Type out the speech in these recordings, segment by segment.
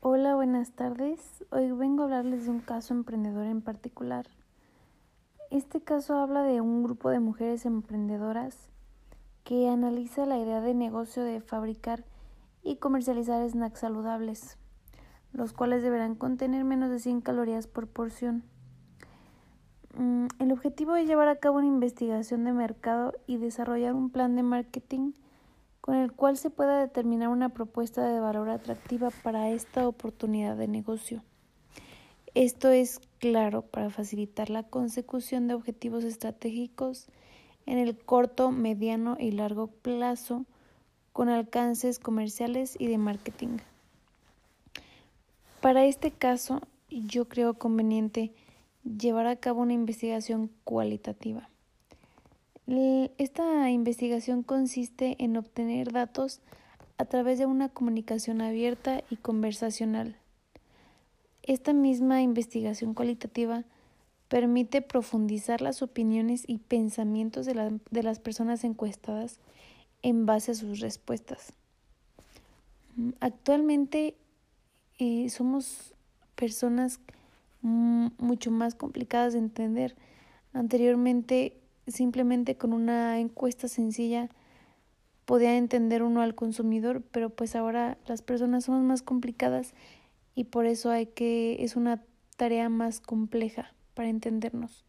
Hola, buenas tardes. Hoy vengo a hablarles de un caso emprendedor en particular. Este caso habla de un grupo de mujeres emprendedoras que analiza la idea de negocio de fabricar y comercializar snacks saludables, los cuales deberán contener menos de 100 calorías por porción. Mm, el objetivo es llevar a cabo una investigación de mercado y desarrollar un plan de marketing con el cual se pueda determinar una propuesta de valor atractiva para esta oportunidad de negocio. Esto es claro para facilitar la consecución de objetivos estratégicos en el corto, mediano y largo plazo con alcances comerciales y de marketing. Para este caso, yo creo conveniente llevar a cabo una investigación cualitativa. Esta investigación consiste en obtener datos a través de una comunicación abierta y conversacional. Esta misma investigación cualitativa permite profundizar las opiniones y pensamientos de, las personas encuestadas en base a sus respuestas. Actualmente eh, somos personas mucho más complicadas de entender. Anteriormente simplemente con una encuesta sencilla podía entender uno al consumidor, pero pues ahora las personas son más complicadas y por eso hay que es una tarea más compleja para entendernos.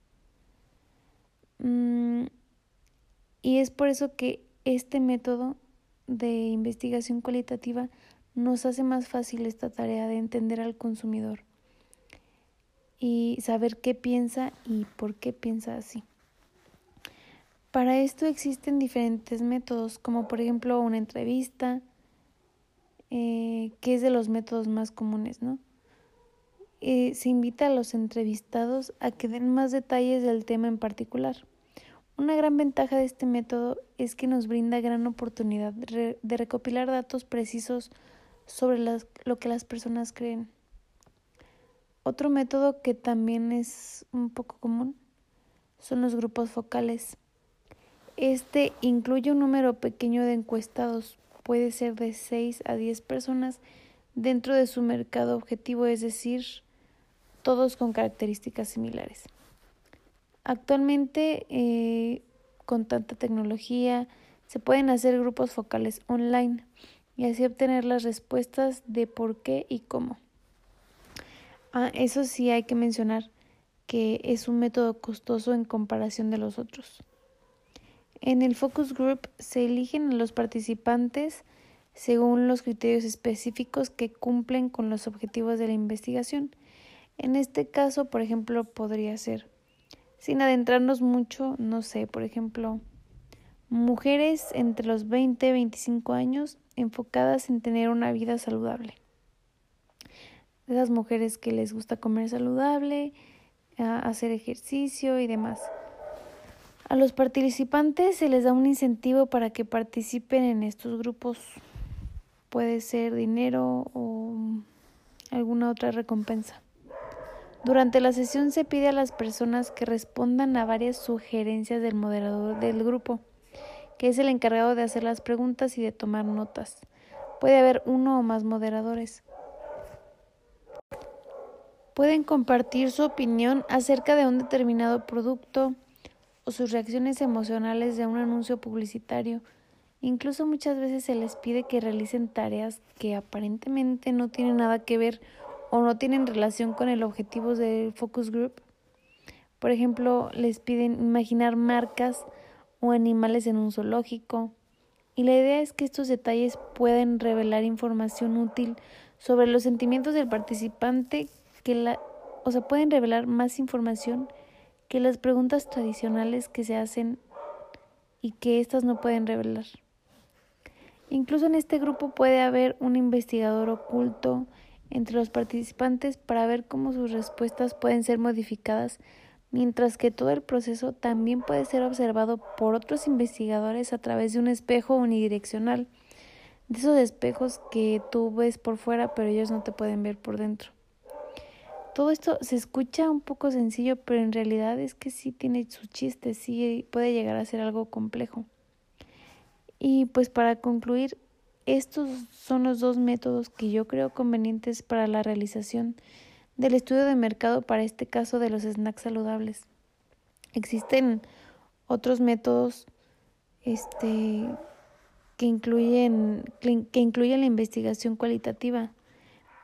Mm, y es por eso que este método de investigación cualitativa nos hace más fácil esta tarea de entender al consumidor y saber qué piensa y por qué piensa así. Para esto existen diferentes métodos, como por ejemplo una entrevista, eh, que es de los métodos más comunes, ¿no? Eh, se invita a los entrevistados a que den más detalles del tema en particular. Una gran ventaja de este método es que nos brinda gran oportunidad de, recopilar datos precisos sobre lo que las personas creen. Otro método que también es un poco común son los grupos focales. Este incluye un número pequeño de encuestados, puede ser de 6 a 10 personas dentro de su mercado objetivo, es decir, todos con características similares. Actualmente, eh, con tanta tecnología, se pueden hacer grupos focales online y así obtener las respuestas de por qué y cómo. Ah, eso sí hay que mencionar que es un método costoso en comparación de los otros. En el focus group se eligen a los participantes según los criterios específicos que cumplen con los objetivos de la investigación. En este caso, por ejemplo, podría ser, sin adentrarnos mucho, no sé, por ejemplo, mujeres entre los 20 y 25 años enfocadas en tener una vida saludable. Esas mujeres que les gusta comer saludable, hacer ejercicio y demás. A los participantes se les da un incentivo para que participen en estos grupos. Puede ser dinero o alguna otra recompensa. Durante la sesión se pide a las personas que respondan a varias sugerencias del moderador del grupo, que es el encargado de hacer las preguntas y de tomar notas. Puede haber uno o más moderadores. Pueden compartir su opinión acerca de un determinado producto, sus reacciones emocionales de un anuncio publicitario. Incluso muchas veces se les pide que realicen tareas que aparentemente no tienen nada que ver o no tienen relación con el objetivo del focus group. Por ejemplo, les piden imaginar marcas o animales en un zoológico. Y la idea es que estos detalles pueden revelar información útil sobre los sentimientos del participante que la o sea, pueden revelar más información que las preguntas tradicionales que se hacen y que éstas no pueden revelar. Incluso en este grupo puede haber un investigador oculto entre los participantes para ver cómo sus respuestas pueden ser modificadas, mientras que todo el proceso también puede ser observado por otros investigadores a través de un espejo unidireccional, de esos espejos que tú ves por fuera pero ellos no te pueden ver por dentro. Todo esto se escucha un poco sencillo, pero en realidad es que sí tiene su chiste, sí puede llegar a ser algo complejo. Y pues para concluir, estos son los dos métodos que yo creo convenientes para la realización del estudio de mercado para este caso de los snacks saludables. Existen otros métodos este, que, incluyen, que incluyen la investigación cualitativa,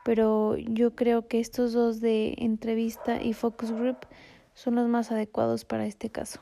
pero yo creo que estos dos de entrevista y focus group son los más adecuados para este caso.